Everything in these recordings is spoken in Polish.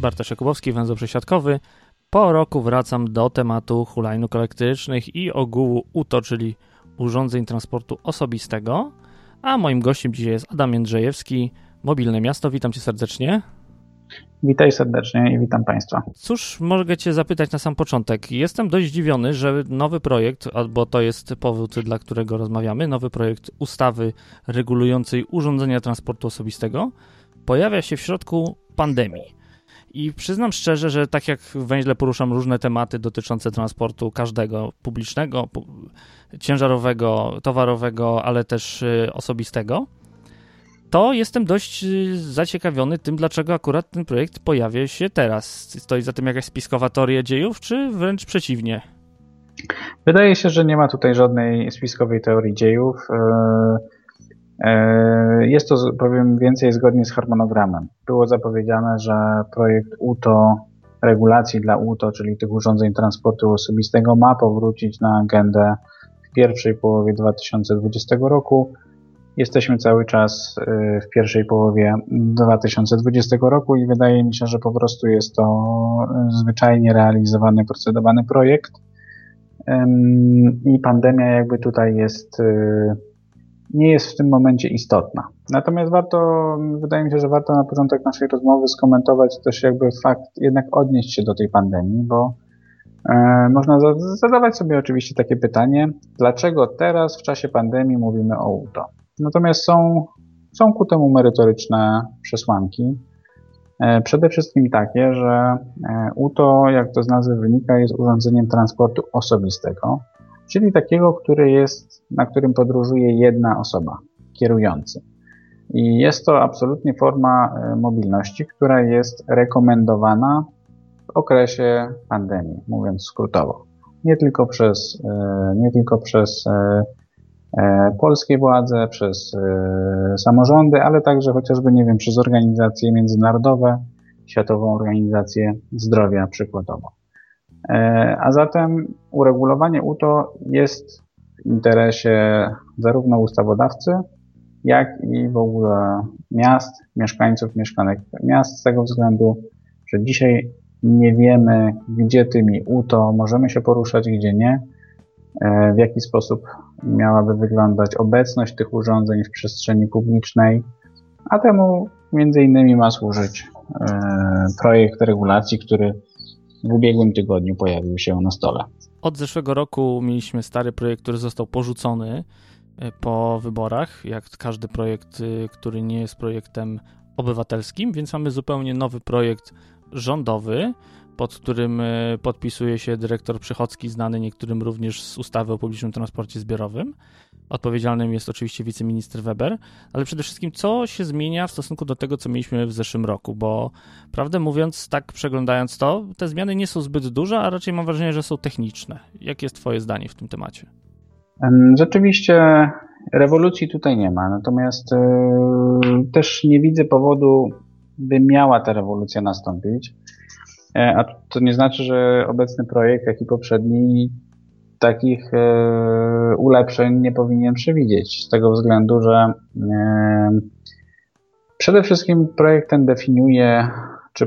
Bartosz Jakubowski, węzeł przesiadkowy. Po roku wracam do tematu hulajnóg elektrycznych i ogółu UTO, czyli urządzeń transportu osobistego. A moim gościem dzisiaj jest Adam Jędrzejewski, Mobilne Miasto. Witam cię serdecznie. Witaj serdecznie i witam Państwa. Cóż, mogę Cię zapytać na sam początek. Jestem dość zdziwiony, że nowy projekt, albo to jest powód, dla którego rozmawiamy, nowy projekt ustawy regulującej urządzenia transportu osobistego, pojawia się w środku pandemii. I przyznam szczerze, że tak jak węźle poruszam różne tematy dotyczące transportu każdego, publicznego, ciężarowego, towarowego, ale też y, osobistego, to jestem dość y, zaciekawiony tym, dlaczego akurat ten projekt pojawia się teraz. Stoi za tym jakaś spiskowa teoria dziejów, czy wręcz przeciwnie? Wydaje się, że nie ma tutaj żadnej spiskowej teorii dziejów. E, jest to, powiem więcej, zgodnie z harmonogramem. Było zapowiedziane, że projekt UTO, regulacji dla UTO, czyli tych urządzeń transportu osobistego, ma powrócić na agendę w pierwszej połowie 2020 roku. Jesteśmy cały czas y, w pierwszej połowie 2020 roku i wydaje mi się, że po prostu jest to zwyczajnie realizowany, procedowany projekt. I pandemia jakby tutaj jest, nie jest w tym momencie istotna. Natomiast warto, wydaje mi się, że warto na początek naszej rozmowy skomentować też jakby fakt, jednak odnieść się do tej pandemii, bo e, można zadawać sobie oczywiście takie pytanie, dlaczego teraz w czasie pandemii mówimy o UTO? Natomiast są, są ku temu merytoryczne przesłanki. E, przede wszystkim takie, że e, UTO, jak to z nazwy wynika, jest urządzeniem transportu osobistego, czyli takiego, który jest, na którym podróżuje jedna osoba, kierujący. I jest to absolutnie forma e, mobilności, która jest rekomendowana w okresie pandemii, mówiąc skrótowo. Nie tylko przez, nie tylko przez E, polskie władze, przez e, samorządy, ale także chociażby, nie wiem, przez organizacje międzynarodowe, Światową Organizację Zdrowia przykładowo. E, a zatem uregulowanie UTO jest w interesie zarówno ustawodawcy, jak i w ogóle miast, mieszkańców, mieszkanek miast, z tego względu, że dzisiaj nie wiemy, gdzie tymi UTO możemy się poruszać, gdzie nie E, w jaki sposób miałaby wyglądać obecność tych urządzeń w przestrzeni publicznej, a temu między innymi ma służyć e, projekt regulacji, który w ubiegłym tygodniu pojawił się na stole. Od zeszłego roku mieliśmy stary projekt, który został porzucony e, po wyborach, jak każdy projekt, który nie jest projektem obywatelskim, więc mamy zupełnie nowy projekt rządowy, pod którym e, podpisuje się dyrektor Przychodzki, znany niektórym również z ustawy o publicznym transporcie zbiorowym. Odpowiedzialnym jest oczywiście wiceminister Weber, ale przede wszystkim co się zmienia w stosunku do tego, co mieliśmy w zeszłym roku, bo prawdę mówiąc, tak przeglądając to, te zmiany nie są zbyt duże, a raczej mam wrażenie, że są techniczne. Jakie jest Twoje zdanie w tym temacie? Rzeczywiście rewolucji tutaj nie ma, natomiast yy, też nie widzę powodu, by miała ta rewolucja nastąpić. E, a to nie znaczy, że obecny projekt, jak i poprzedni, takich e, ulepszeń nie powinien przewidzieć. Z tego względu, że e, przede wszystkim projekt ten definiuje, czy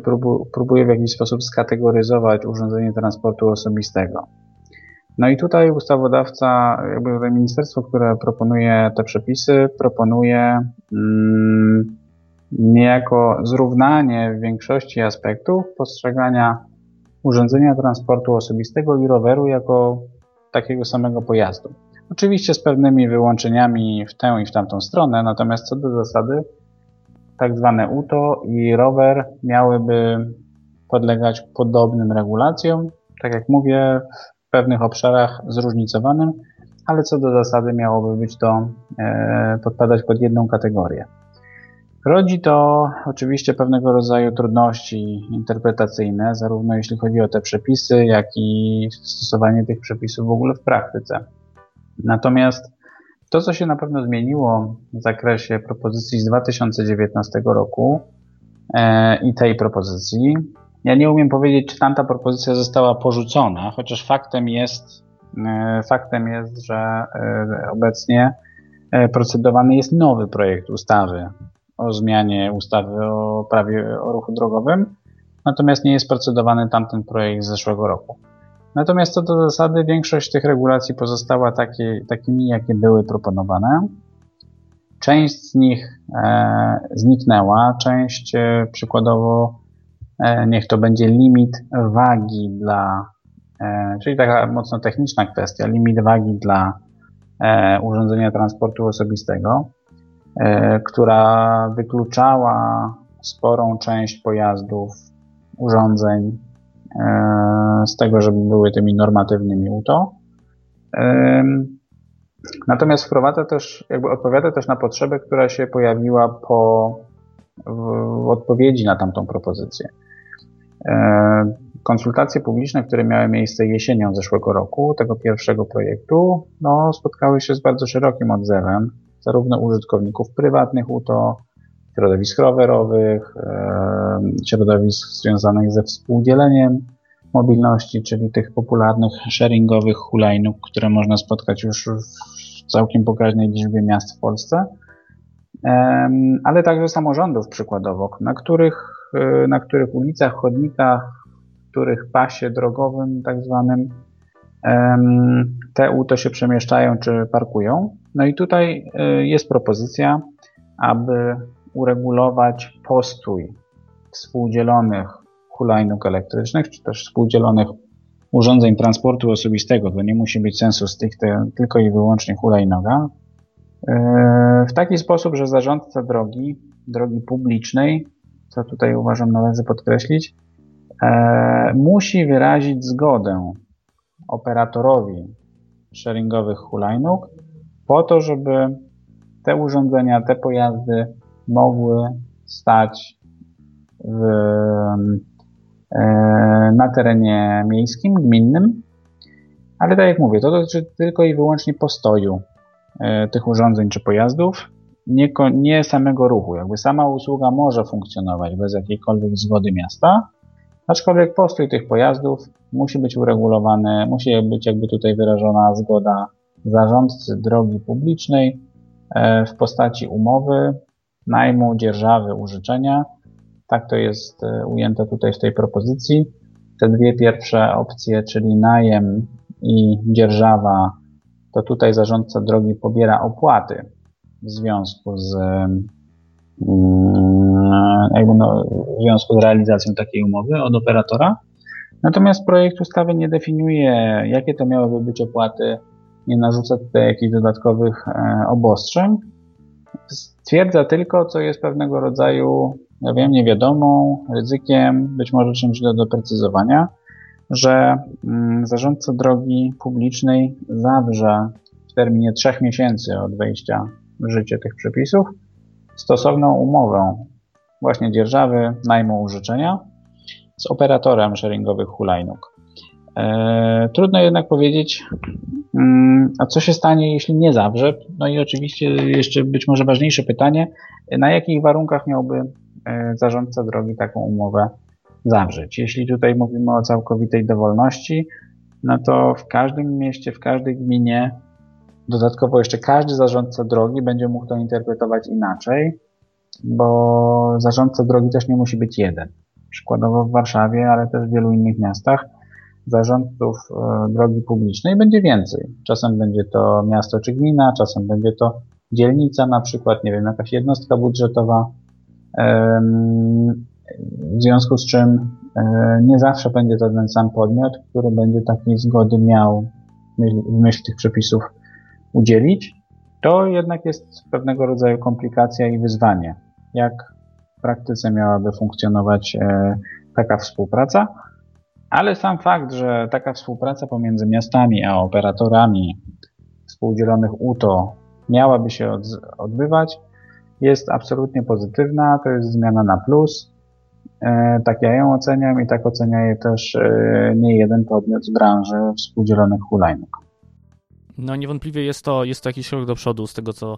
próbuje w jakiś sposób skategoryzować urządzenie transportu osobistego. No i tutaj ustawodawca, jakby tutaj ministerstwo, które proponuje te przepisy, proponuje mm, niejako zrównanie w większości aspektów postrzegania urządzenia transportu osobistego i roweru jako takiego samego pojazdu. Oczywiście z pewnymi wyłączeniami w tę i w tamtą stronę, natomiast co do zasady tak zwane UTO i rower miałyby podlegać podobnym regulacjom, tak jak mówię, w pewnych obszarach zróżnicowanym, ale co do zasady miałoby być to e, podpadać pod jedną kategorię. Rodzi to oczywiście pewnego rodzaju trudności interpretacyjne, zarówno jeśli chodzi o te przepisy, jak i stosowanie tych przepisów w ogóle w praktyce. Natomiast to, co się na pewno zmieniło w zakresie propozycji z 2019 roku e, i tej propozycji, ja nie umiem powiedzieć, czy tamta propozycja została porzucona, chociaż faktem jest, e, faktem jest, że e, obecnie e, procedowany jest nowy projekt ustawy o zmianie ustawy o prawie o ruchu drogowym, natomiast nie jest procedowany tamten projekt z zeszłego roku. Natomiast co do zasady, większość tych regulacji pozostała takie, takimi, jakie były proponowane. Część z nich e, zniknęła, część e, przykładowo e, niech to będzie limit wagi dla, e, czyli taka mocno techniczna kwestia, limit wagi dla e, urządzenia transportu osobistego, która wykluczała sporą część pojazdów, urządzeń E, z tego, żeby były tymi normatywnymi UTO. Natomiast wprowadza też, jakby odpowiada też na potrzebę, która się pojawiła po w odpowiedzi na tamtą propozycję. E, konsultacje publiczne, które miały miejsce jesienią zeszłego roku, tego pierwszego projektu, no, spotkały się z bardzo szerokim odzewem, zarówno użytkowników prywatnych UTO, środowisk rowerowych, środowisk związanych ze współdzieleniem mobilności, czyli tych popularnych sharingowych hulajnóg, które można spotkać już w całkiem pokaźnej liczbie miast w Polsce, ale także samorządów przykładowo, na których, e, na których ulicach, chodnikach, których pasie drogowym tak zwanym te auto się przemieszczają czy parkują. No i tutaj e, jest propozycja, aby uregulować postój współdzielonych hulajnóg elektrycznych, czy też współdzielonych urządzeń transportu osobistego, to nie musi być sensu stricte tylko i wyłącznie hulajnoga, e, w taki sposób, że zarządca drogi, drogi publicznej, co tutaj uważam należy podkreślić, e, musi wyrazić zgodę operatorowi sharingowych hulajnóg po to, żeby te urządzenia, te pojazdy mogły stać w, e, na terenie miejskim, gminnym, ale tak jak mówię, to dotyczy tylko i wyłącznie postoju e, tych urządzeń czy pojazdów, nie, nie samego ruchu. Jakby sama usługa może funkcjonować bez jakiejkolwiek zgody miasta, aczkolwiek postój tych pojazdów musi być uregulowany, musi być jakby tutaj wyrażona zgoda zarządcy drogi publicznej e, w postaci umowy najmu, dzierżawy, użyczenia. Tak to jest e, ujęte tutaj w tej propozycji. Te dwie pierwsze opcje, czyli najem i dzierżawa, to tutaj zarządca drogi pobiera opłaty w związku z mm, jakby no, w związku z realizacją takiej umowy od operatora. Natomiast projekt ustawy nie definiuje, jakie to miałyby być opłaty, nie narzuca tutaj jakichś dodatkowych e, obostrzeń. Stwierdza tylko, co jest pewnego rodzaju, ja wiem, niewiadomą, ryzykiem, być może czymś do doprecyzowania, że mm, zarządca drogi publicznej zawrze w terminie trzech miesięcy od wejścia w życie tych przepisów stosowną umowę właśnie dzierżawy, najmu użyczenia z operatorem sharingowych hulajnóg. E, trudno jednak powiedzieć, a co się stanie, jeśli nie zawrze? No i oczywiście jeszcze być może ważniejsze pytanie, na jakich warunkach miałby e, zarządca drogi taką umowę zawrzeć? Jeśli tutaj mówimy o całkowitej dowolności, no to w każdym mieście, w każdej gminie, dodatkowo jeszcze każdy zarządca drogi będzie mógł to interpretować inaczej, bo zarządca drogi też nie musi być jeden. Przykładowo w Warszawie, ale też w wielu innych miastach zarządców e, drogi publicznej będzie więcej. Czasem będzie to miasto czy gmina, czasem będzie to dzielnica, na przykład, nie wiem, jakaś jednostka budżetowa, w związku z czym e, nie zawsze będzie to ten sam podmiot, który będzie takiej zgody miał w myśl tych przepisów udzielić. To jednak jest pewnego rodzaju komplikacja i wyzwanie. Jak w praktyce miałaby funkcjonować e, taka współpraca? Ale sam fakt, że taka współpraca pomiędzy miastami a operatorami współdzielonych UTO miałaby się odbywać, jest absolutnie pozytywna, to jest zmiana na plus. E, tak ja ją oceniam i tak ocenia je też e, nie jeden podmiot z branży współdzielonych hulajnóg. No niewątpliwie jest to, jest to jakiś krok do przodu z tego, co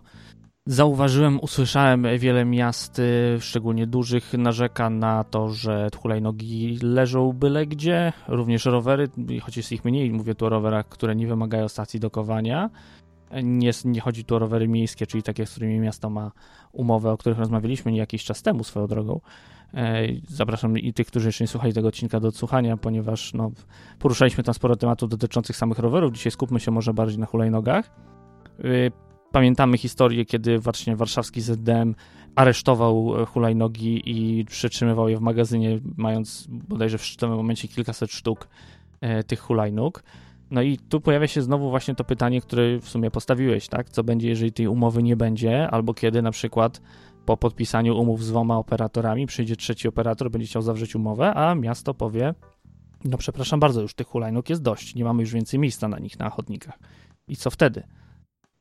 zauważyłem, usłyszałem. Wiele miast, y, szczególnie dużych, narzeka na to, że hulajnogi leżą byle gdzie, również rowery, choć jest ich mniej, mówię tu o rowerach, które nie wymagają stacji dokowania. Nie, nie chodzi tu o rowery miejskie, czyli takie, z którymi miasto ma umowę, o których rozmawialiśmy jakiś czas temu swoją drogą. E, zapraszam i tych, którzy jeszcze nie słuchali tego odcinka do odsłuchania, ponieważ no, poruszaliśmy tam sporo tematów dotyczących samych rowerów. Dzisiaj skupmy się może bardziej na hulajnogach. E, pamiętamy historię, kiedy właśnie warszawski ZDM aresztował hulajnogi i przetrzymywał je w magazynie, mając bodajże w tym momencie kilkaset sztuk e, tych hulajnóg. No i tu pojawia się znowu właśnie to pytanie, które w sumie postawiłeś, tak? Co będzie, jeżeli tej umowy nie będzie, albo kiedy na przykład po podpisaniu umów z dwoma operatorami przyjdzie trzeci operator, będzie chciał zawrzeć umowę, a miasto powie, no przepraszam bardzo, już tych hulajnóg jest dość, nie mamy już więcej miejsca na nich na chodnikach. I co wtedy?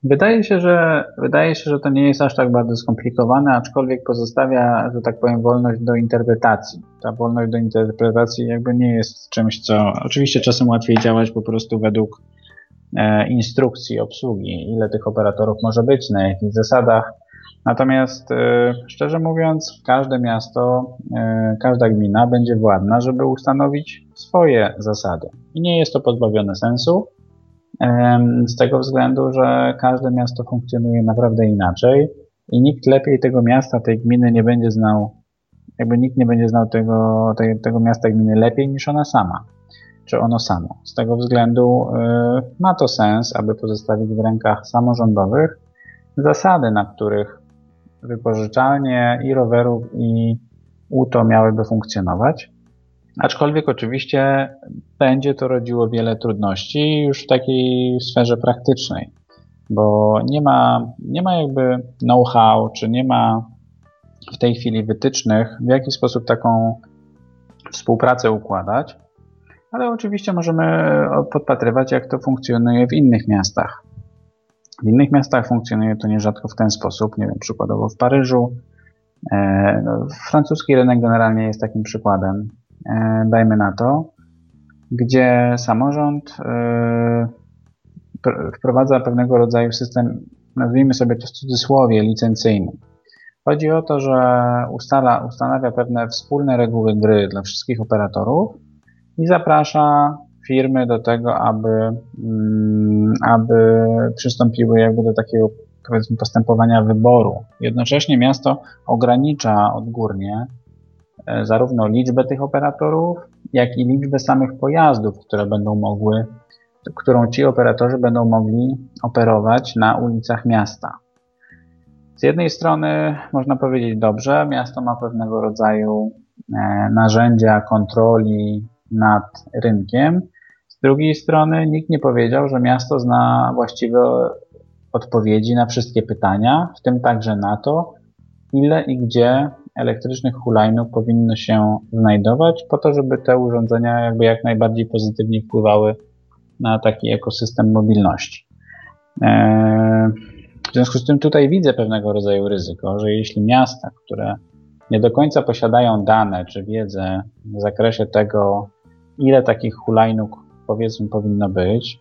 Wydaje się, że wydaje się, że to nie jest aż tak bardzo skomplikowane, aczkolwiek pozostawia, że tak powiem, wolność do interpretacji. Ta wolność do interpretacji jakby nie jest czymś, co oczywiście czasem łatwiej działać po prostu według e, instrukcji obsługi, ile tych operatorów może być, na jakich zasadach. Natomiast e, szczerze mówiąc, każde miasto, e, każda gmina będzie władna, żeby ustanowić swoje zasady. I nie jest to pozbawione sensu. Z tego względu, że każde miasto funkcjonuje naprawdę inaczej i nikt lepiej tego miasta, tej gminy nie będzie znał, jakby nikt nie będzie znał tego, tej, tego miasta, gminy lepiej niż ona sama, czy ono samo. Z tego względu y, ma to sens, aby pozostawić w rękach samorządowych zasady, na których wypożyczalnie i rowerów i UTO miałyby funkcjonować. Aczkolwiek oczywiście będzie to rodziło wiele trudności już w takiej sferze praktycznej, bo nie ma, nie ma jakby know-how, czy nie ma w tej chwili wytycznych, w jaki sposób taką współpracę układać, ale oczywiście możemy podpatrywać, jak to funkcjonuje w innych miastach. W innych miastach funkcjonuje to nierzadko w ten sposób, nie wiem, przykładowo w Paryżu. E, no, francuski rynek generalnie jest takim przykładem. E, dajmy na to, gdzie samorząd e, wprowadza pewnego rodzaju system, nazwijmy sobie to w cudzysłowie, licencyjny. Chodzi o to, że ustala, ustanawia pewne wspólne reguły gry dla wszystkich operatorów i zaprasza firmy do tego, aby, mm, aby przystąpiły jakby do takiego powiedzmy postępowania wyboru. Jednocześnie miasto ogranicza odgórnie zarówno liczbę tych operatorów, jak i liczbę samych pojazdów, które będą mogły, którą ci operatorzy będą mogli operować na ulicach miasta. Z jednej strony można powiedzieć dobrze, miasto ma pewnego rodzaju e, narzędzia kontroli nad rynkiem. Z drugiej strony nikt nie powiedział, że miasto zna właściwe odpowiedzi na wszystkie pytania, w tym także na to, ile i gdzie elektrycznych hulajnóg powinno się znajdować po to, żeby te urządzenia jakby jak najbardziej pozytywnie wpływały na taki ekosystem mobilności. E, w związku z tym tutaj widzę pewnego rodzaju ryzyko, że jeśli miasta, które nie do końca posiadają dane czy wiedzę w zakresie tego, ile takich hulajnóg powiedzmy powinno być,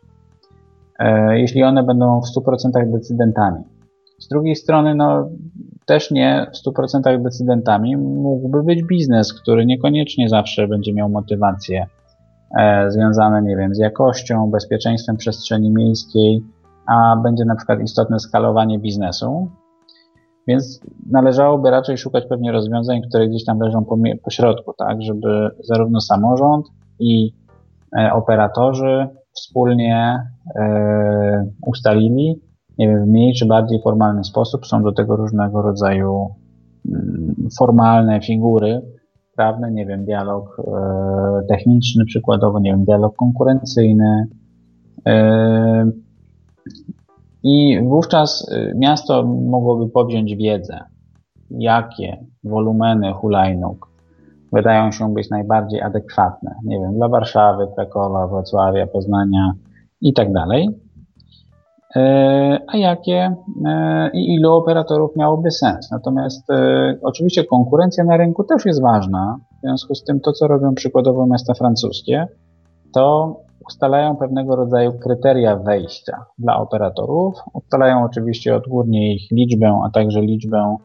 e, jeśli one będą w 100% decydentami. Z drugiej strony, no, też nie w 100% decydentami mógłby być biznes, który niekoniecznie zawsze będzie miał motywacje e, związane, nie wiem, z jakością, bezpieczeństwem przestrzeni miejskiej, a będzie na przykład istotne skalowanie biznesu. Więc należałoby raczej szukać pewnie rozwiązań, które gdzieś tam leżą po, po środku, tak, żeby zarówno samorząd i e, operatorzy wspólnie e, ustalili, w mniej czy bardziej formalny sposób. Są do tego różnego rodzaju mm, formalne figury prawne, nie wiem, dialog e, techniczny przykładowo, nie wiem, dialog konkurencyjny. E, I wówczas e, miasto mogłoby powziąć wiedzę, jakie wolumeny hulajnóg wydają się być najbardziej adekwatne, nie wiem, dla Warszawy, Krakowa, Wrocławia, Poznania i tak dalej a jakie i ilu operatorów miałoby sens. Natomiast oczywiście konkurencja na rynku też jest ważna. W związku z tym to, co robią przykładowo miasta francuskie, to ustalają pewnego rodzaju kryteria wejścia dla operatorów. Ustalają oczywiście odgórnie ich liczbę, a także liczbę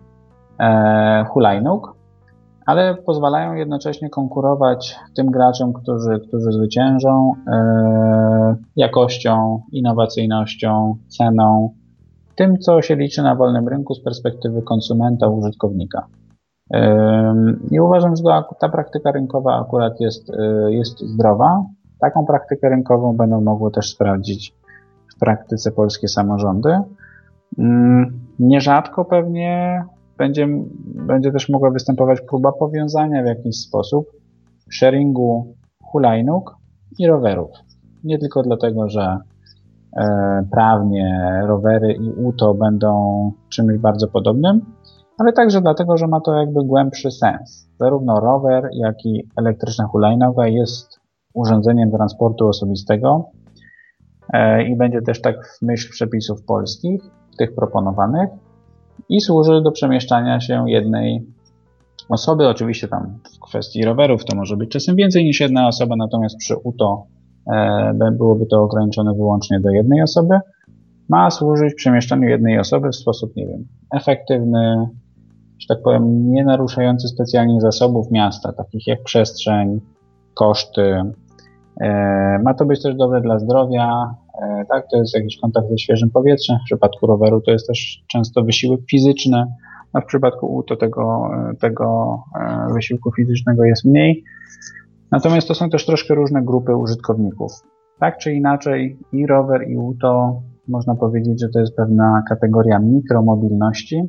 e, hulajnóg, ale pozwalają jednocześnie konkurować tym graczom, którzy, którzy zwyciężą e, jakością, innowacyjnością, ceną, tym, co się liczy na wolnym rynku z perspektywy konsumenta, użytkownika. E, I uważam, że ta praktyka rynkowa akurat jest, e, jest zdrowa, Taką praktykę rynkową będą mogły też sprawdzić w praktyce polskie samorządy. Mm, nierzadko pewnie będzie, będzie też mogła występować próba powiązania w jakiś sposób sharingu hulajnóg i rowerów. Nie tylko dlatego, że e, prawnie rowery i UTO będą czymś bardzo podobnym, ale także dlatego, że ma to jakby głębszy sens. Zarówno rower, jak i elektryczna hulajnoga jest urządzeniem transportu osobistego e, i będzie też tak w myśl przepisów polskich, tych proponowanych, i służy do przemieszczania się jednej osoby. Oczywiście tam w kwestii rowerów to może być czasem więcej niż jedna osoba, natomiast przy UTO e, byłoby to ograniczone wyłącznie do jednej osoby. Ma służyć przemieszczaniu jednej osoby w sposób, nie wiem, efektywny, że tak powiem, nie naruszający specjalnie zasobów miasta, takich jak przestrzeń, koszty. E, ma to być też dobre dla zdrowia, tak? To jest jakiś kontakt ze świeżym powietrzem. W przypadku roweru to jest też często wysiłek fizyczny, a w przypadku U to tego, tego e, wysiłku fizycznego jest mniej. Natomiast to są też troszkę różne grupy użytkowników. Tak czy inaczej, i rower, i UTO można powiedzieć, że to jest pewna kategoria mikromobilności.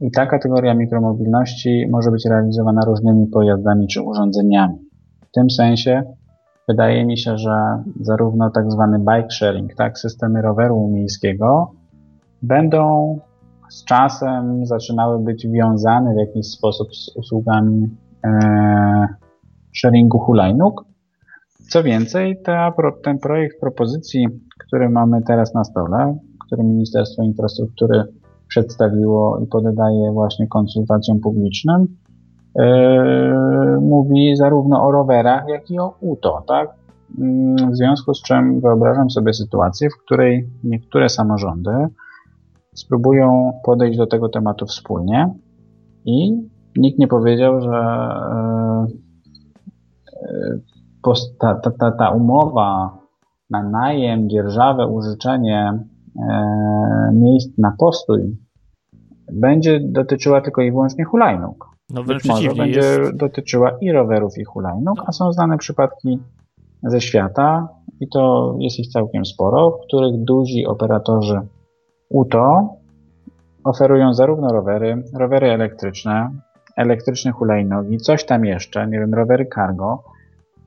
I ta kategoria mikromobilności może być realizowana różnymi pojazdami czy urządzeniami. W tym sensie wydaje mi się, że zarówno tak zwany bike sharing, tak, systemy roweru miejskiego będą z czasem zaczynały być wiązane w jakiś sposób z usługami e, sharingu hulajnóg. Co więcej, ta, ten projekt propozycji, który mamy teraz na stole, który Ministerstwo Infrastruktury przedstawiło i poddaje właśnie konsultacjom publicznym, mówi zarówno o rowerach, jak i o UTO, tak? Mm, w związku z czym wyobrażam sobie sytuację, w której niektóre samorządy spróbują podejść do tego tematu wspólnie i nikt nie powiedział, że yy, ta, ta, ta, ta umowa na najem, dzierżawę, użyczenie miejsc na postój będzie dotyczyła tylko i wyłącznie hulajnóg. No Być może będzie jest... dotyczyła i rowerów, i hulajnóg, a są znane przypadki ze świata i to jest ich całkiem sporo, w których duzi operatorzy UTO oferują zarówno rowery, rowery elektryczne, elektryczne hulajnogi, coś tam jeszcze, nie wiem, rowery cargo.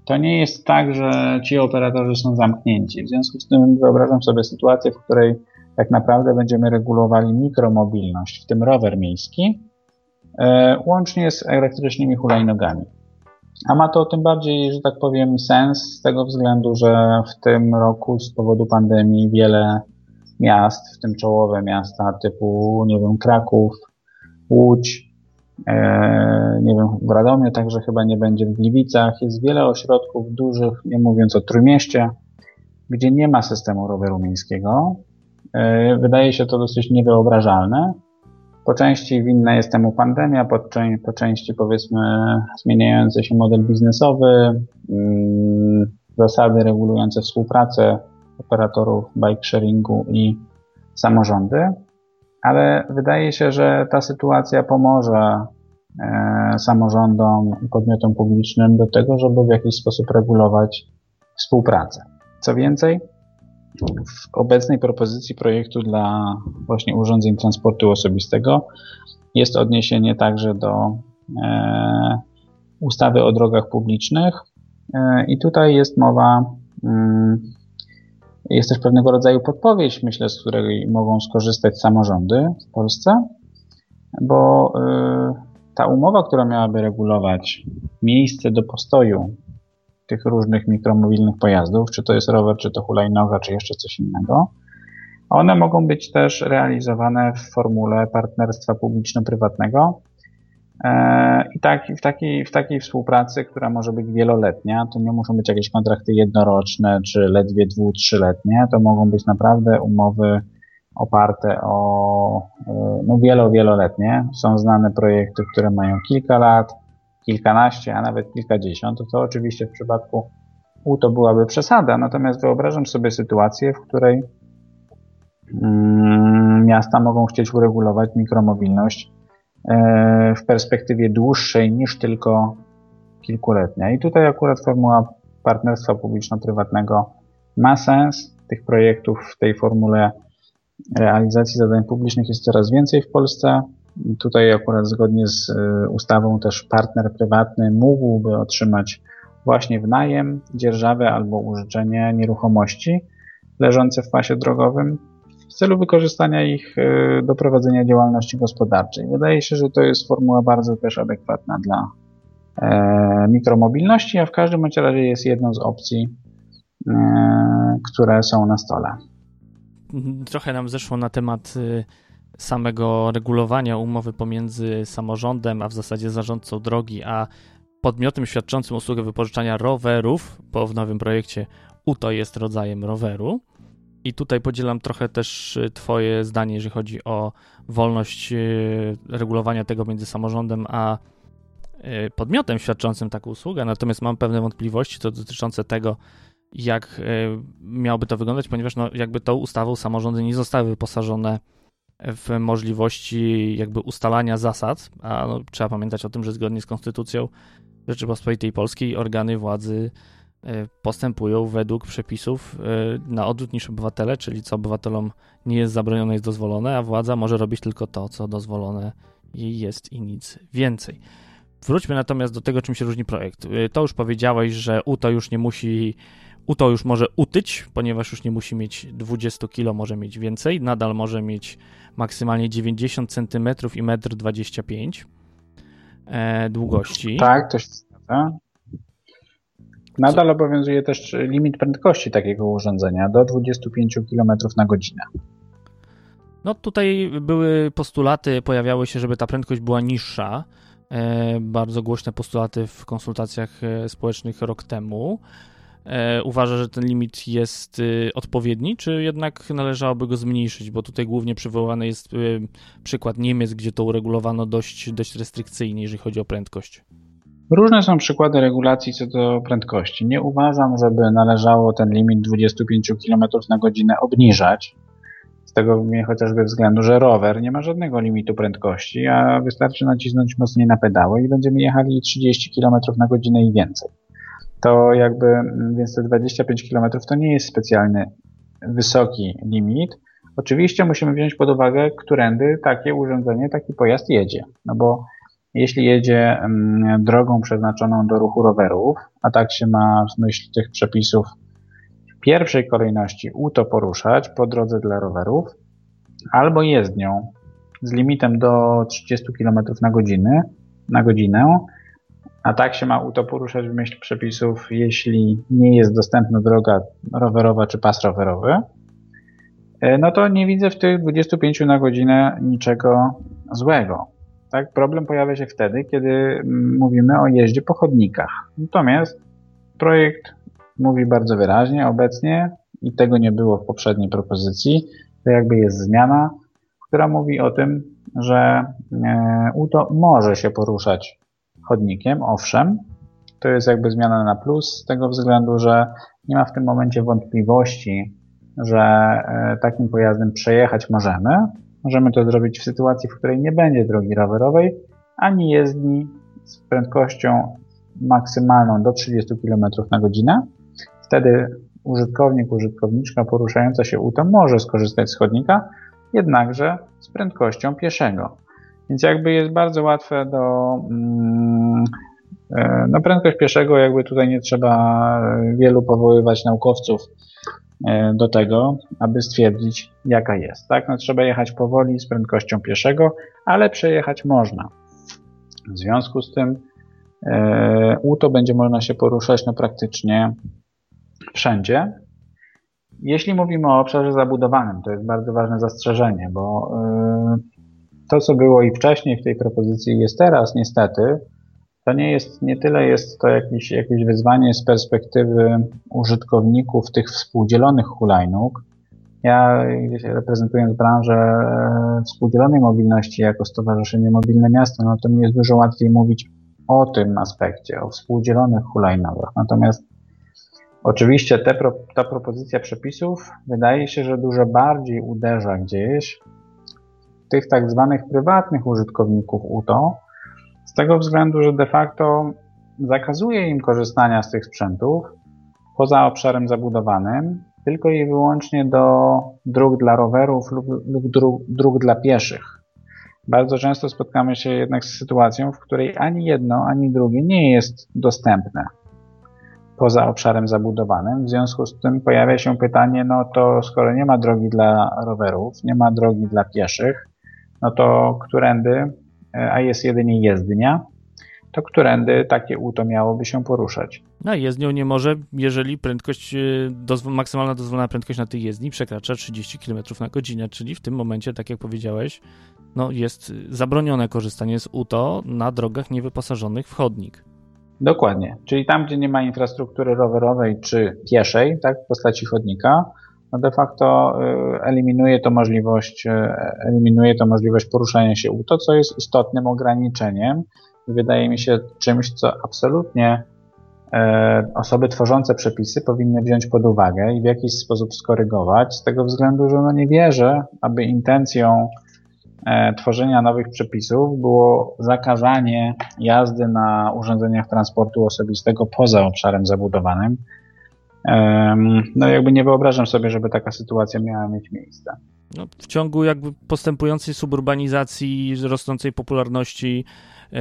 To nie jest tak, że ci operatorzy są zamknięci. W związku z tym wyobrażam sobie sytuację, w której tak naprawdę będziemy regulowali mikromobilność, w tym rower miejski, łącznie z elektrycznymi hulajnogami. A ma to tym bardziej, że tak powiem, sens z tego względu, że w tym roku z powodu pandemii wiele miast, w tym czołowe miasta typu, nie wiem, Kraków, Łódź, e, nie wiem, w Radomiu także chyba nie będzie, w Gliwicach. Jest wiele ośrodków dużych, nie mówiąc o Trójmieście, gdzie nie ma systemu roweru miejskiego. E, wydaje się to dosyć niewyobrażalne. Po części winna jest temu pandemia, po, po części powiedzmy zmieniający się model biznesowy, mm, zasady regulujące współpracę operatorów bike sharingu i samorządy, ale wydaje się, że ta sytuacja pomoże e, samorządom i podmiotom publicznym do tego, żeby w jakiś sposób regulować współpracę. Co więcej, w obecnej propozycji projektu dla właśnie urządzeń transportu osobistego jest odniesienie także do e, ustawy o drogach publicznych. E, i tutaj jest mowa, mm, jest też pewnego rodzaju podpowiedź, myślę, z której mogą skorzystać samorządy w Polsce, bo e, ta umowa, która miałaby regulować miejsce do postoju tych różnych mikromobilnych pojazdów, czy to jest rower, czy to hulajnoga, czy jeszcze coś innego, One mogą być też realizowane w formule partnerstwa publiczno-prywatnego. E, I tak, w, takiej, w takiej współpracy, która może być wieloletnia, to nie muszą być jakieś kontrakty jednoroczne czy ledwie dwu, trzyletnie, to mogą być naprawdę umowy oparte o e, no wielo, wieloletnie. Są znane projekty, które mają kilka lat, kilkanaście, a nawet kilkadziesiąt. To oczywiście w przypadku U to byłaby przesada, natomiast wyobrażam sobie sytuację, w której mm, miasta mogą chcieć uregulować mikromobilność e, w perspektywie dłuższej niż tylko kilkuletnia. I tutaj akurat formuła partnerstwa publiczno-prywatnego ma sens. Tych projektów w tej formule realizacji zadań publicznych jest coraz więcej w Polsce. Tutaj akurat zgodnie z e, ustawą też partner prywatny mógłby otrzymać właśnie w najem, dzierżawę albo użyczenie nieruchomości leżące w pasie drogowym w celu wykorzystania ich e, do prowadzenia działalności gospodarczej. Wydaje się, że to jest formuła bardzo też adekwatna dla e, mikromobilności, a w każdym razie jest jedną z opcji, które są na stole. Trochę nam zeszło na temat y, samego regulowania umowy pomiędzy samorządem, a w zasadzie zarządcą drogi, a podmiotem świadczącym usługę wypożyczania rowerów, bo w nowym projekcie UTO jest rodzajem roweru. I tutaj podzielam trochę też y, Twoje zdanie, jeżeli chodzi o wolność y, regulowania tego między samorządem a podmiotem świadczącym taką usługę. Natomiast mam pewne wątpliwości to dotyczące tego, jak miałoby to wyglądać, ponieważ no, jakby tą ustawą samorządy nie zostały wyposażone w możliwości jakby ustalania zasad, a no, trzeba pamiętać o tym, że zgodnie z Konstytucją Rzeczypospolitej Polskiej organy władzy e, postępują według przepisów e, na odwrót niż obywatele, czyli co obywatelom nie jest zabronione, jest dozwolone, a władza może robić tylko to, co dozwolone jej jest i nic więcej. Wróćmy natomiast do tego, czym się różni projekt. To już powiedziałeś, że UTO już nie musi UTO już może utyć, ponieważ już nie musi mieć 20 kg, może mieć więcej. Nadal może mieć maksymalnie 90 cm i 1,25 m e, długości. Tak, to się zgadza. Nadal Co? obowiązuje też limit prędkości takiego urządzenia do 25 km na godzinę. No tutaj były postulaty, pojawiały się, żeby ta prędkość była niższa. E, bardzo głośne postulaty w konsultacjach e, społecznych rok temu uważa, że ten limit jest y, odpowiedni, czy jednak należałoby go zmniejszyć? Bo tutaj głównie przywołany jest y, przykład Niemiec, gdzie to uregulowano dość, dość restrykcyjnie, jeżeli chodzi o prędkość. Różne są przykłady regulacji co do prędkości. Nie uważam, żeby należało ten limit 25 km na godzinę obniżać. Z tego chociażby względu, że rower nie ma żadnego limitu prędkości, a wystarczy nacisnąć mocniej na pedały i będziemy jechali 30 km na godzinę i więcej to jakby, mm, więc te 25 km to nie jest specjalny wysoki limit. Oczywiście musimy wziąć pod uwagę, którędy takie urządzenie, taki pojazd jedzie. No bo jeśli jedzie mm, drogą przeznaczoną do ruchu rowerów, a tak się ma w myśl tych przepisów w pierwszej kolejności UTO poruszać po drodze dla rowerów, albo jezdnią z limitem do 30 km na godzinę, na godzinę a tak się ma UTO poruszać w myśl przepisów, jeśli nie jest dostępna droga rowerowa czy pas rowerowy, e, no to nie widzę w tych 25 na godzinę niczego złego. Tak? Problem pojawia się wtedy, kiedy mm, mówimy o jeździe po chodnikach. Natomiast projekt mówi bardzo wyraźnie obecnie, i tego nie było w poprzedniej propozycji, to jakby jest zmiana, która mówi o tym, że e, UTO może się poruszać chodnikiem, owszem. To jest jakby zmiana na plus z tego względu, że nie ma w tym momencie wątpliwości, że e, takim pojazdem przejechać możemy. Możemy to zrobić w sytuacji, w której nie będzie drogi rowerowej, ani jezdni z prędkością maksymalną do 30 km na godzinę. Wtedy użytkownik, użytkowniczka poruszająca się UTO może skorzystać z chodnika, jednakże z prędkością pieszego. Więc jakby jest bardzo łatwe do mm, e, no prędkość pieszego, jakby tutaj nie trzeba wielu powoływać naukowców e, do tego, aby stwierdzić jaka jest. Tak? No, trzeba jechać powoli z prędkością pieszego, ale przejechać można. W związku z tym e, UTO będzie można się poruszać no praktycznie wszędzie. jeśli mówimy o obszarze zabudowanym, to jest bardzo ważne zastrzeżenie, bo to, co było i wcześniej w tej propozycji jest teraz, niestety, to nie jest, nie tyle jest to jakieś, jakieś wyzwanie z perspektywy użytkowników tych współdzielonych hulajnóg. Ja reprezentując branżę e, współdzielonej mobilności jako Stowarzyszenie Mobilne Miasto, no to mi jest dużo łatwiej mówić o tym aspekcie, o współdzielonych hulajnogach. Natomiast oczywiście te, ta propozycja przepisów wydaje się, że dużo bardziej uderza gdzieś tych tak zwanych prywatnych użytkowników UTO, z tego względu, że de facto zakazuje im korzystania z tych sprzętów poza obszarem zabudowanym, tylko i wyłącznie do dróg dla rowerów lub, lub dróg, dróg dla pieszych. Bardzo często spotkamy się jednak z sytuacją, w której ani jedno, ani drugie nie jest dostępne poza obszarem zabudowanym. W związku z tym pojawia się pytanie, no to skoro nie ma drogi dla rowerów, nie ma drogi dla pieszych, no to którędy a jest jedynie jezdnia, to którędy takie auto miałoby się poruszać. No jezdnią nie może, jeżeli prędkość, y, dozw maksymalna dozwolona prędkość na tej jezdni przekracza 30 km na godzinę, czyli w tym momencie, tak jak powiedziałeś, no jest zabronione korzystanie z UTO na drogach niewyposażonych w chodnik. Dokładnie, czyli tam, gdzie nie ma infrastruktury rowerowej czy pieszej, tak, w postaci chodnika, no de facto y, eliminuje to możliwość, y, eliminuje to możliwość poruszania się UTO, co jest istotnym ograniczeniem. Wydaje mi się czymś, co absolutnie e, osoby tworzące przepisy powinny wziąć pod uwagę i w jakiś sposób skorygować, z tego względu, że no nie wierzę, aby intencją tworzenia nowych przepisów było zakazanie jazdy na urządzeniach transportu osobistego poza obszarem zabudowanym, no jakby nie wyobrażam sobie, żeby taka sytuacja miała mieć miejsce. No, w ciągu jakby postępującej suburbanizacji, rosnącej popularności yy,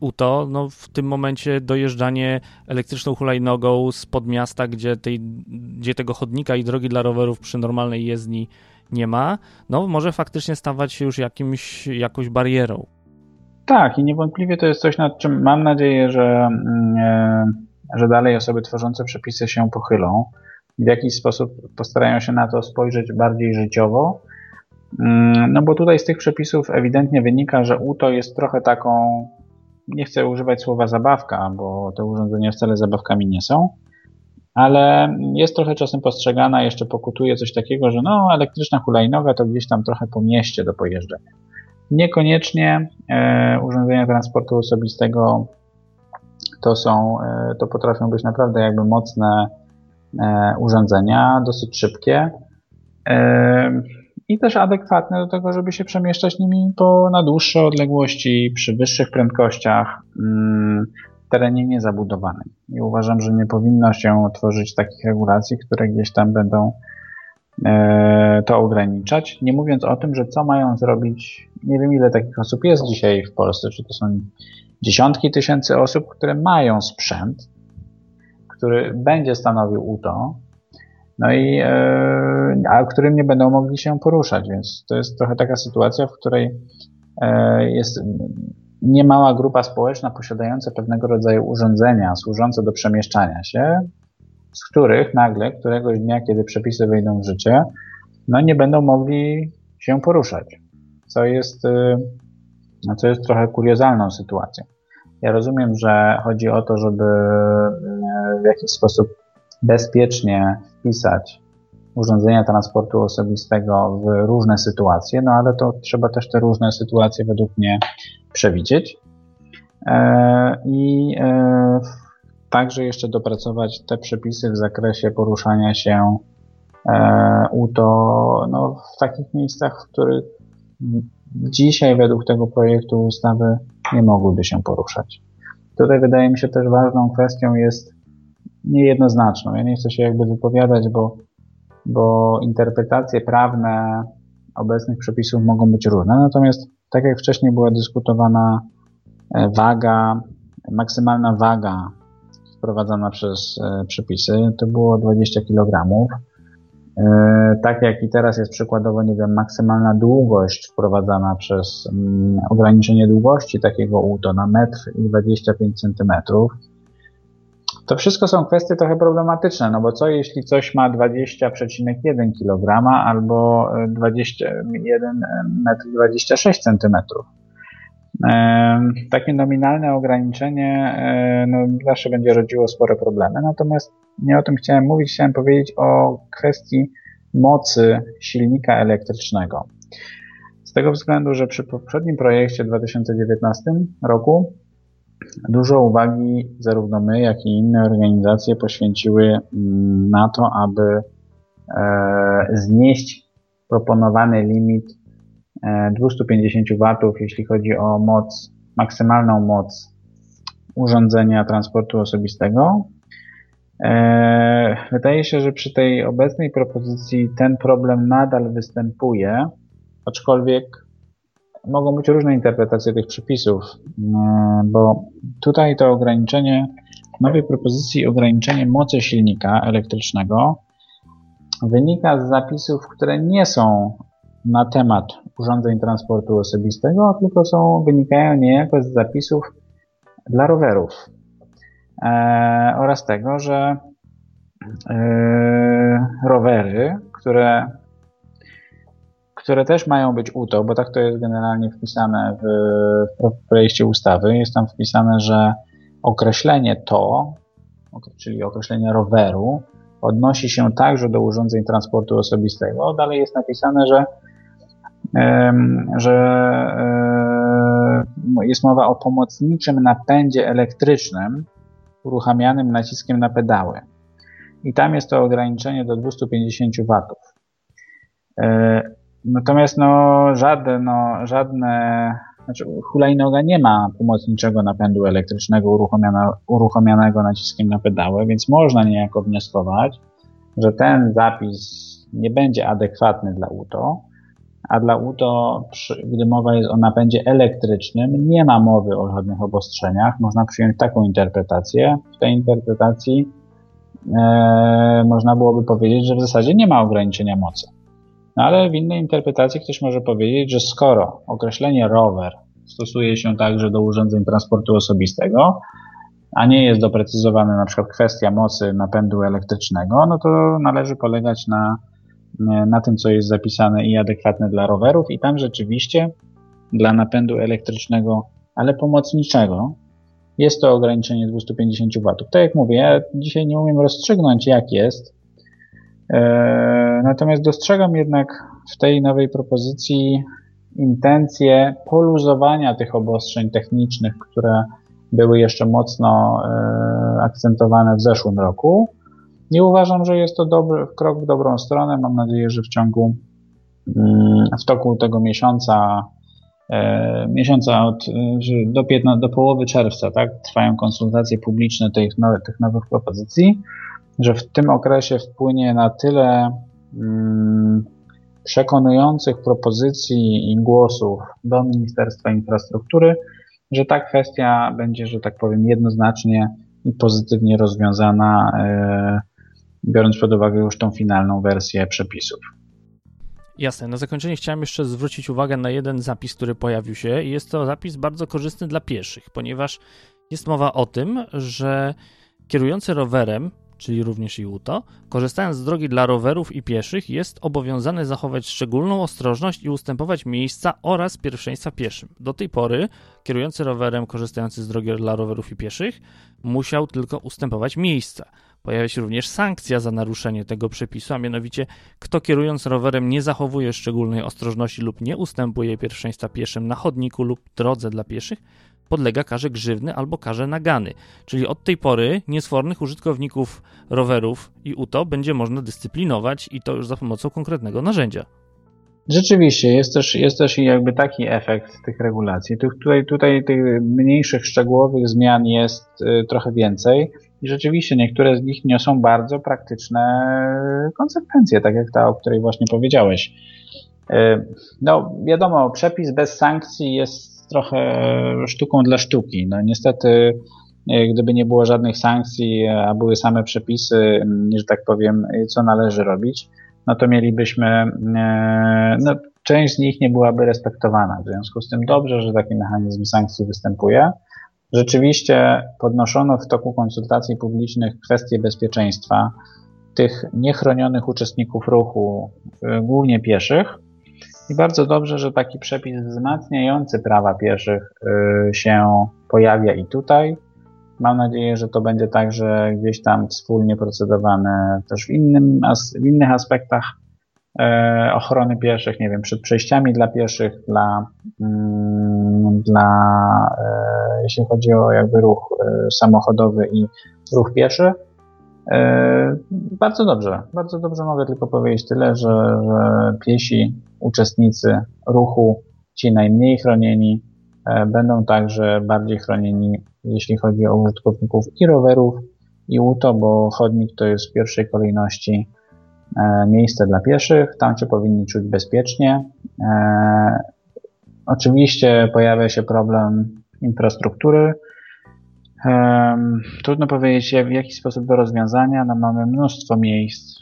UTO, no w tym momencie dojeżdżanie elektryczną hulajnogą spod miasta, gdzie, tej, gdzie tego chodnika i drogi dla rowerów przy normalnej jezdni nie ma, no może faktycznie stawać się już jakimś, jakąś barierą. Tak i niewątpliwie to jest coś, nad czym mam nadzieję, że yy że dalej osoby tworzące przepisy się pochylą, w jakiś sposób postarają się na to spojrzeć bardziej życiowo. Mm, no bo tutaj z tych przepisów ewidentnie wynika, że UTO jest trochę taką, nie chcę używać słowa zabawka, bo te urządzenia wcale zabawkami nie są, ale jest trochę czasem postrzegana, jeszcze pokutuje coś takiego, że no elektryczna hulajnoga to gdzieś tam trochę po mieście do pojeżdżenia. Niekoniecznie e, urządzenia transportu osobistego to są, e, to potrafią być naprawdę jakby mocne e, urządzenia, dosyć szybkie e, i też adekwatne do tego, żeby się przemieszczać nimi po, na dłuższe odległości, przy wyższych prędkościach mm, w terenie niezabudowanym. I uważam, że nie powinno się tworzyć takich regulacji, które gdzieś tam będą to ograniczać. Nie mówiąc o tym, że co mają zrobić, nie wiem ile takich osób jest dzisiaj w Polsce, czy to są dziesiątki tysięcy osób, które mają sprzęt, który będzie stanowił UTO, no i e, a którym nie będą mogli się poruszać, więc to jest trochę taka sytuacja, w której e, jest niemała grupa społeczna posiadająca pewnego rodzaju urządzenia służące do przemieszczania się, z których nagle któregoś dnia, kiedy przepisy wejdą w życie, no nie będą mogli się poruszać, co jest, e, co jest trochę kuriozalną sytuacją. Ja rozumiem, że chodzi o to, żeby e, w jakiś sposób bezpiecznie wpisać urządzenia transportu osobistego w różne sytuacje, no ale to trzeba też te różne sytuacje według mnie przewidzieć. E, I e, także jeszcze dopracować te przepisy w zakresie poruszania się UTO no, w takich miejscach, w których dzisiaj według tego projektu ustawy nie mogłyby się poruszać. Tutaj wydaje mi się też ważną kwestią jest niejednoznaczną. Ja nie chcę się jakby wypowiadać, bo, bo interpretacje prawne obecnych przepisów mogą być różne. Natomiast tak jak wcześniej była dyskutowana e, waga, maksymalna waga wprowadzana przez e, przepisy, to było 20 kg. E, tak jak i teraz jest przykładowo, nie wiem, maksymalna długość wprowadzana przez mm, ograniczenie długości takiego UTO na metr i 25 cm. To wszystko są kwestie trochę problematyczne, no bo co jeśli coś ma 20,1 kg albo 21 metr 26 cm? Takie nominalne ograniczenie no, zawsze będzie rodziło spore problemy. Natomiast nie o tym chciałem mówić, chciałem powiedzieć o kwestii mocy silnika elektrycznego. Z tego względu, że przy poprzednim projekcie w 2019 roku dużo uwagi zarówno my, jak i inne organizacje poświęciły mm, na to, aby e, znieść proponowany limit 250 e, W, jeśli chodzi o moc, maksymalną moc urządzenia transportu osobistego. E, wydaje się, że przy tej obecnej propozycji ten problem nadal występuje, aczkolwiek mogą być różne interpretacje tych przepisów, e, bo tutaj to ograniczenie, w nowej propozycji ograniczenie mocy silnika elektrycznego wynika z zapisów, które nie są na temat urządzeń transportu osobistego, tylko są, wynikają niejako z zapisów dla rowerów e, oraz tego, że e, rowery, które, które też mają być UTO, bo tak to jest generalnie wpisane w, w projekcie ustawy, jest tam wpisane, że określenie to, czyli określenie roweru, odnosi się także do urządzeń transportu osobistego. Dalej jest napisane, że że jest mowa o pomocniczym napędzie elektrycznym uruchamianym naciskiem na pedały. I tam jest to ograniczenie do 250 W. E, natomiast no, żadne, no, żadne znaczy hulajnoga nie ma pomocniczego napędu elektrycznego uruchamianego naciskiem na pedały, więc można niejako wnioskować, że ten zapis nie będzie adekwatny dla UTO, a dla UTO, gdy mowa jest o napędzie elektrycznym, nie ma mowy o żadnych obostrzeniach. Można przyjąć taką interpretację. W tej interpretacji e, można byłoby powiedzieć, że w zasadzie nie ma ograniczenia mocy. No ale w innej interpretacji ktoś może powiedzieć, że skoro określenie rower stosuje się także do urządzeń transportu osobistego, a nie jest doprecyzowana na przykład kwestia mocy napędu elektrycznego, no to należy polegać na na tym, co jest zapisane i adekwatne dla rowerów, i tam rzeczywiście dla napędu elektrycznego, ale pomocniczego, jest to ograniczenie 250 W. Tak jak mówię, ja dzisiaj nie umiem rozstrzygnąć, jak jest. E, natomiast dostrzegam jednak w tej nowej propozycji intencję poluzowania tych obostrzeń technicznych, które były jeszcze mocno e, akcentowane w zeszłym roku nie uważam, że jest to dobry, krok w dobrą stronę. Mam nadzieję, że w ciągu, mm, w toku tego miesiąca, e, miesiąca od, że do, 15, do połowy czerwca, tak, trwają konsultacje publiczne tych, nowych, tych nowych propozycji, że w tym okresie wpłynie na tyle mm, przekonujących propozycji i głosów do Ministerstwa Infrastruktury, że ta kwestia będzie, że tak powiem, jednoznacznie i pozytywnie rozwiązana. Biorąc pod uwagę już tą finalną wersję przepisów. Jasne. Na zakończenie chciałem jeszcze zwrócić uwagę na jeden zapis, który pojawił się. Jest to zapis bardzo korzystny dla pieszych, ponieważ jest mowa o tym, że kierujący rowerem, czyli również UTO, korzystając z drogi dla rowerów i pieszych, jest obowiązany zachować szczególną ostrożność i ustępować miejsca oraz pierwszeństwa pieszym. Do tej pory kierujący rowerem, korzystający z drogi dla rowerów i pieszych, musiał tylko ustępować miejsca. Pojawia się również sankcja za naruszenie tego przepisu, a mianowicie kto kierując rowerem nie zachowuje szczególnej ostrożności lub nie ustępuje pierwszeństwa pieszym na chodniku lub drodze dla pieszych, podlega karze grzywny albo karze nagany. Czyli od tej pory niesfornych użytkowników rowerów i UTO będzie można dyscyplinować i to już za pomocą konkretnego narzędzia. Rzeczywiście, jest też, jest też jakby taki efekt tych regulacji. Tutaj, tutaj tych mniejszych, szczegółowych zmian jest y, trochę więcej i rzeczywiście niektóre z nich niosą bardzo praktyczne konsekwencje, tak jak ta, o której właśnie powiedziałeś. Y, no, wiadomo, przepis bez sankcji jest trochę sztuką dla sztuki. No, niestety, y, gdyby nie było żadnych sankcji, a były same przepisy, że tak powiem, co należy robić, no to mielibyśmy, e, no, część z nich nie byłaby respektowana. W związku z tym dobrze, że taki mechanizm sankcji występuje, Rzeczywiście podnoszono w toku konsultacji publicznych kwestie bezpieczeństwa tych niechronionych uczestników ruchu, głównie pieszych. I bardzo dobrze, że taki przepis wzmacniający prawa pieszych y, się pojawia i tutaj. Mam nadzieję, że to będzie także gdzieś tam wspólnie procedowane też w, innym, w innych aspektach e, ochrony pieszych, nie wiem, przed przejściami dla pieszych, dla, mm, dla e, jeśli chodzi o jakby ruch samochodowy i ruch pieszy. Bardzo dobrze, bardzo dobrze mogę tylko powiedzieć tyle, że, że piesi, uczestnicy ruchu, ci najmniej chronieni, będą także bardziej chronieni jeśli chodzi o użytkowników i rowerów, i UTO, bo chodnik to jest w pierwszej kolejności e, miejsce dla pieszych, tam się powinni czuć bezpiecznie. E, oczywiście pojawia się problem infrastruktury. Trudno powiedzieć w jaki sposób do rozwiązania. No, mamy mnóstwo miejsc,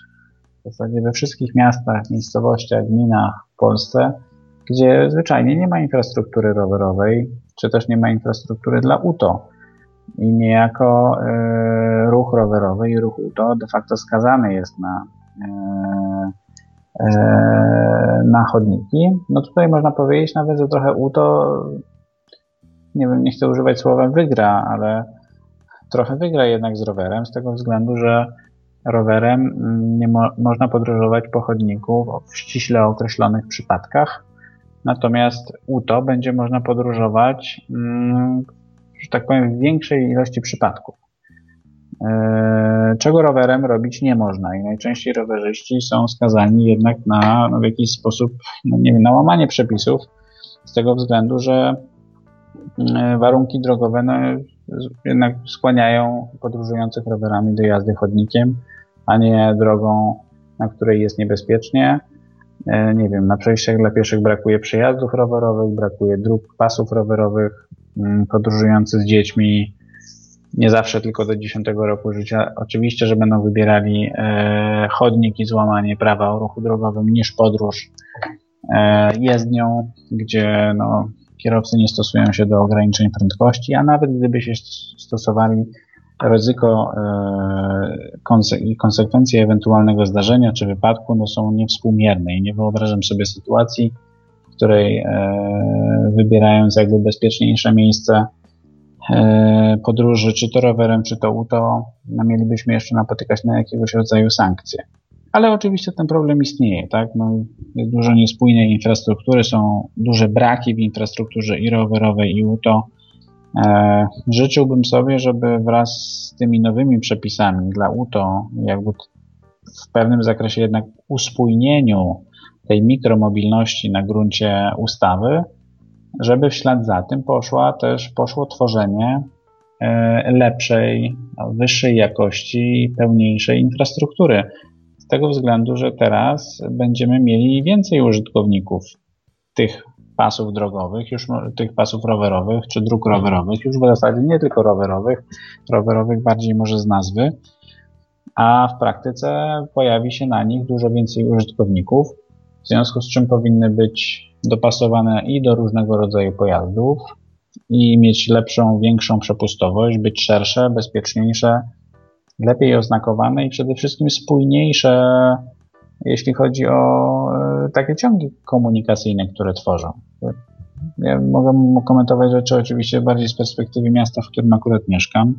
w zasadzie we wszystkich miastach, miejscowościach, gminach w Polsce, gdzie zwyczajnie nie ma infrastruktury rowerowej, czy też nie ma infrastruktury dla UTO i niejako e, ruch rowerowy i ruch UTO de facto skazany jest na, e, e, na chodniki. No tutaj można powiedzieć nawet, że trochę UTO, nie wiem, nie chcę używać słowa wygra, ale trochę wygra jednak z rowerem, z tego względu, że rowerem nie mo można podróżować po chodniku w ściśle określonych przypadkach. Natomiast UTO będzie można podróżować mm, że tak powiem, w większej ilości przypadków. E, czego rowerem robić nie można i najczęściej rowerzyści są skazani jednak na no w jakiś sposób, no nie wiem, na łamanie przepisów z tego względu, że warunki drogowe no, jednak skłaniają podróżujących rowerami do jazdy chodnikiem, a nie drogą, na której jest niebezpiecznie. E, nie wiem, na przejściach dla pieszych brakuje przejazdów rowerowych, brakuje dróg, pasów rowerowych, Mm, podróżujący z dziećmi nie zawsze tylko do 10 roku życia. Oczywiście, że będą wybierali e, chodnik i złamanie prawa o ruchu drogowym niż podróż e, jezdnią, gdzie no, kierowcy nie stosują się do ograniczeń prędkości, a nawet gdyby się stosowali, ryzyko e, i konsekwencje ewentualnego zdarzenia czy wypadku no, są niewspółmierne i nie wyobrażam sobie sytuacji, której e, wybierając jakby bezpieczniejsze miejsce podróży, czy to rowerem, czy to auto, no mielibyśmy jeszcze napotykać na jakiegoś rodzaju sankcje. Ale oczywiście ten problem istnieje, tak? No, jest dużo niespójnej infrastruktury, są duże braki w infrastrukturze i rowerowej, i UTO. E, życzyłbym sobie, żeby wraz z tymi nowymi przepisami dla UTO, jakby w pewnym zakresie jednak uspójnieniu tej mikromobilności na gruncie ustawy, żeby w ślad za tym poszła też, poszło tworzenie e, lepszej, wyższej jakości, pełniejszej infrastruktury. Tego względu, że teraz będziemy mieli więcej użytkowników tych pasów drogowych, już tych pasów rowerowych czy dróg rowerowych, już w zasadzie nie tylko rowerowych, rowerowych bardziej może z nazwy, a w praktyce pojawi się na nich dużo więcej użytkowników, w związku z czym powinny być dopasowane i do różnego rodzaju pojazdów i mieć lepszą, większą przepustowość, być szersze, bezpieczniejsze, lepiej oznakowane i przede wszystkim spójniejsze, jeśli chodzi o e, takie ciągi komunikacyjne, które tworzą. Ja mogę komentować rzeczy oczywiście bardziej z perspektywy miasta, w którym akurat mieszkam,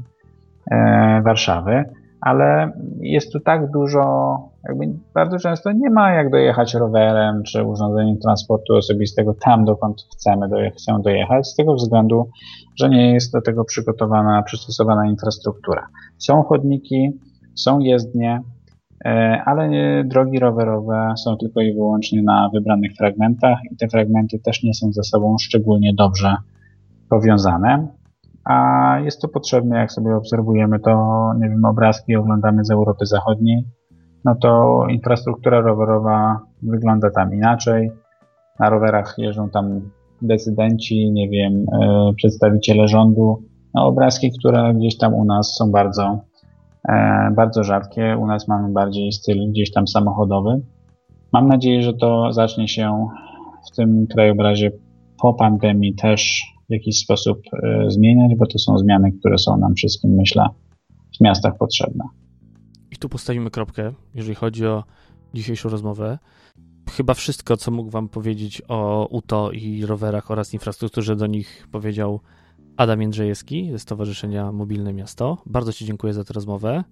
e, Warszawy, ale jest tu tak dużo, jakby bardzo często nie ma jak dojechać rowerem czy urządzeniem transportu osobistego tam, dokąd chcemy dojechać, chcę dojechać, z tego względu, że nie jest do tego przygotowana, przystosowana infrastruktura. Są chodniki, są jezdnie, e, ale drogi rowerowe są tylko i wyłącznie na wybranych fragmentach i te fragmenty też nie są ze sobą szczególnie dobrze powiązane a jest to potrzebne, jak sobie obserwujemy to, nie wiem, obrazki oglądamy z Europy Zachodniej, no to infrastruktura rowerowa wygląda tam inaczej. Na rowerach jeżdżą tam decydenci, nie wiem, e, przedstawiciele rządu. No, obrazki, które gdzieś tam u nas są bardzo, e, bardzo rzadkie. U nas mamy bardziej styl gdzieś tam samochodowy. Mam nadzieję, że to zacznie się w tym krajobrazie po pandemii też w jakiś sposób e, zmieniać, bo to są zmiany, które są nam wszystkim, myślę, w miastach potrzebne. I tu postawimy kropkę, jeżeli chodzi o dzisiejszą rozmowę. Chyba wszystko, co mógł Wam powiedzieć o UTO i rowerach oraz infrastrukturze, do nich powiedział Adam Jędrzejewski ze Stowarzyszenia Mobilne Miasto. Bardzo Ci dziękuję za tę rozmowę.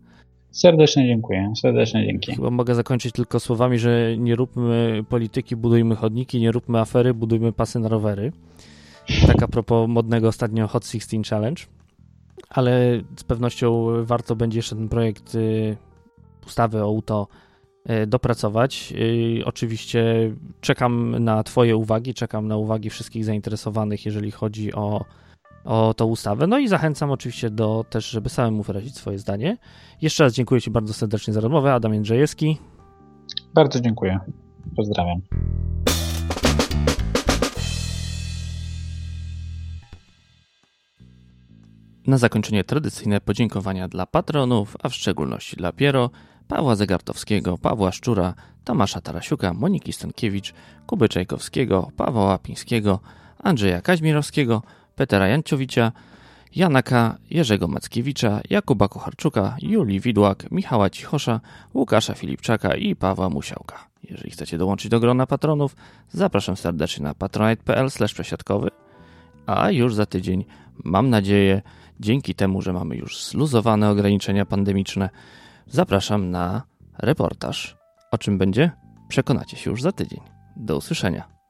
Serdecznie dziękuję, serdecznie dzięki. Chyba mogę zakończyć tylko słowami, że nie róbmy polityki, budujmy chodniki, nie róbmy afery, budujmy pasy na rowery. Tak a propos modnego ostatnio Hot 16 Challenge. Ale z pewnością warto będzie jeszcze ten projekt y, ustawy o UTO y, dopracować. Y, oczywiście czekam na Twoje uwagi, czekam na uwagi wszystkich zainteresowanych, jeżeli chodzi o o tą ustawę. No i zachęcam oczywiście do też, żeby samemu wyrazić swoje zdanie. Jeszcze raz dziękuję Ci bardzo serdecznie za rozmowę. Adam Jędrzejewski. Bardzo dziękuję. Pozdrawiam. Na zakończenie tradycyjne podziękowania dla patronów, a w szczególności dla Piero, Pawła Zegartowskiego, Pawła Szczura, Tomasza Tarasiuka, Moniki Stankiewicz, Kuby Czajkowskiego, Pawła Łapińskiego, Andrzeja Kaźmirowskiego, Petera Janciowicza, Janaka, Jerzego Mackiewicza, Jakuba Kocharczuka, Julii Widłak, Michała Cichosza, Łukasza Filipczaka i Pawła Musiałka. Jeżeli chcecie dołączyć do grona patronów, zapraszam serdecznie na patronite.pl przesiadkowy, a już za tydzień, mam nadzieję, dzięki temu, że mamy już zluzowane ograniczenia pandemiczne, zapraszam na reportaż. O czym będzie? Przekonacie się już za tydzień. Do usłyszenia.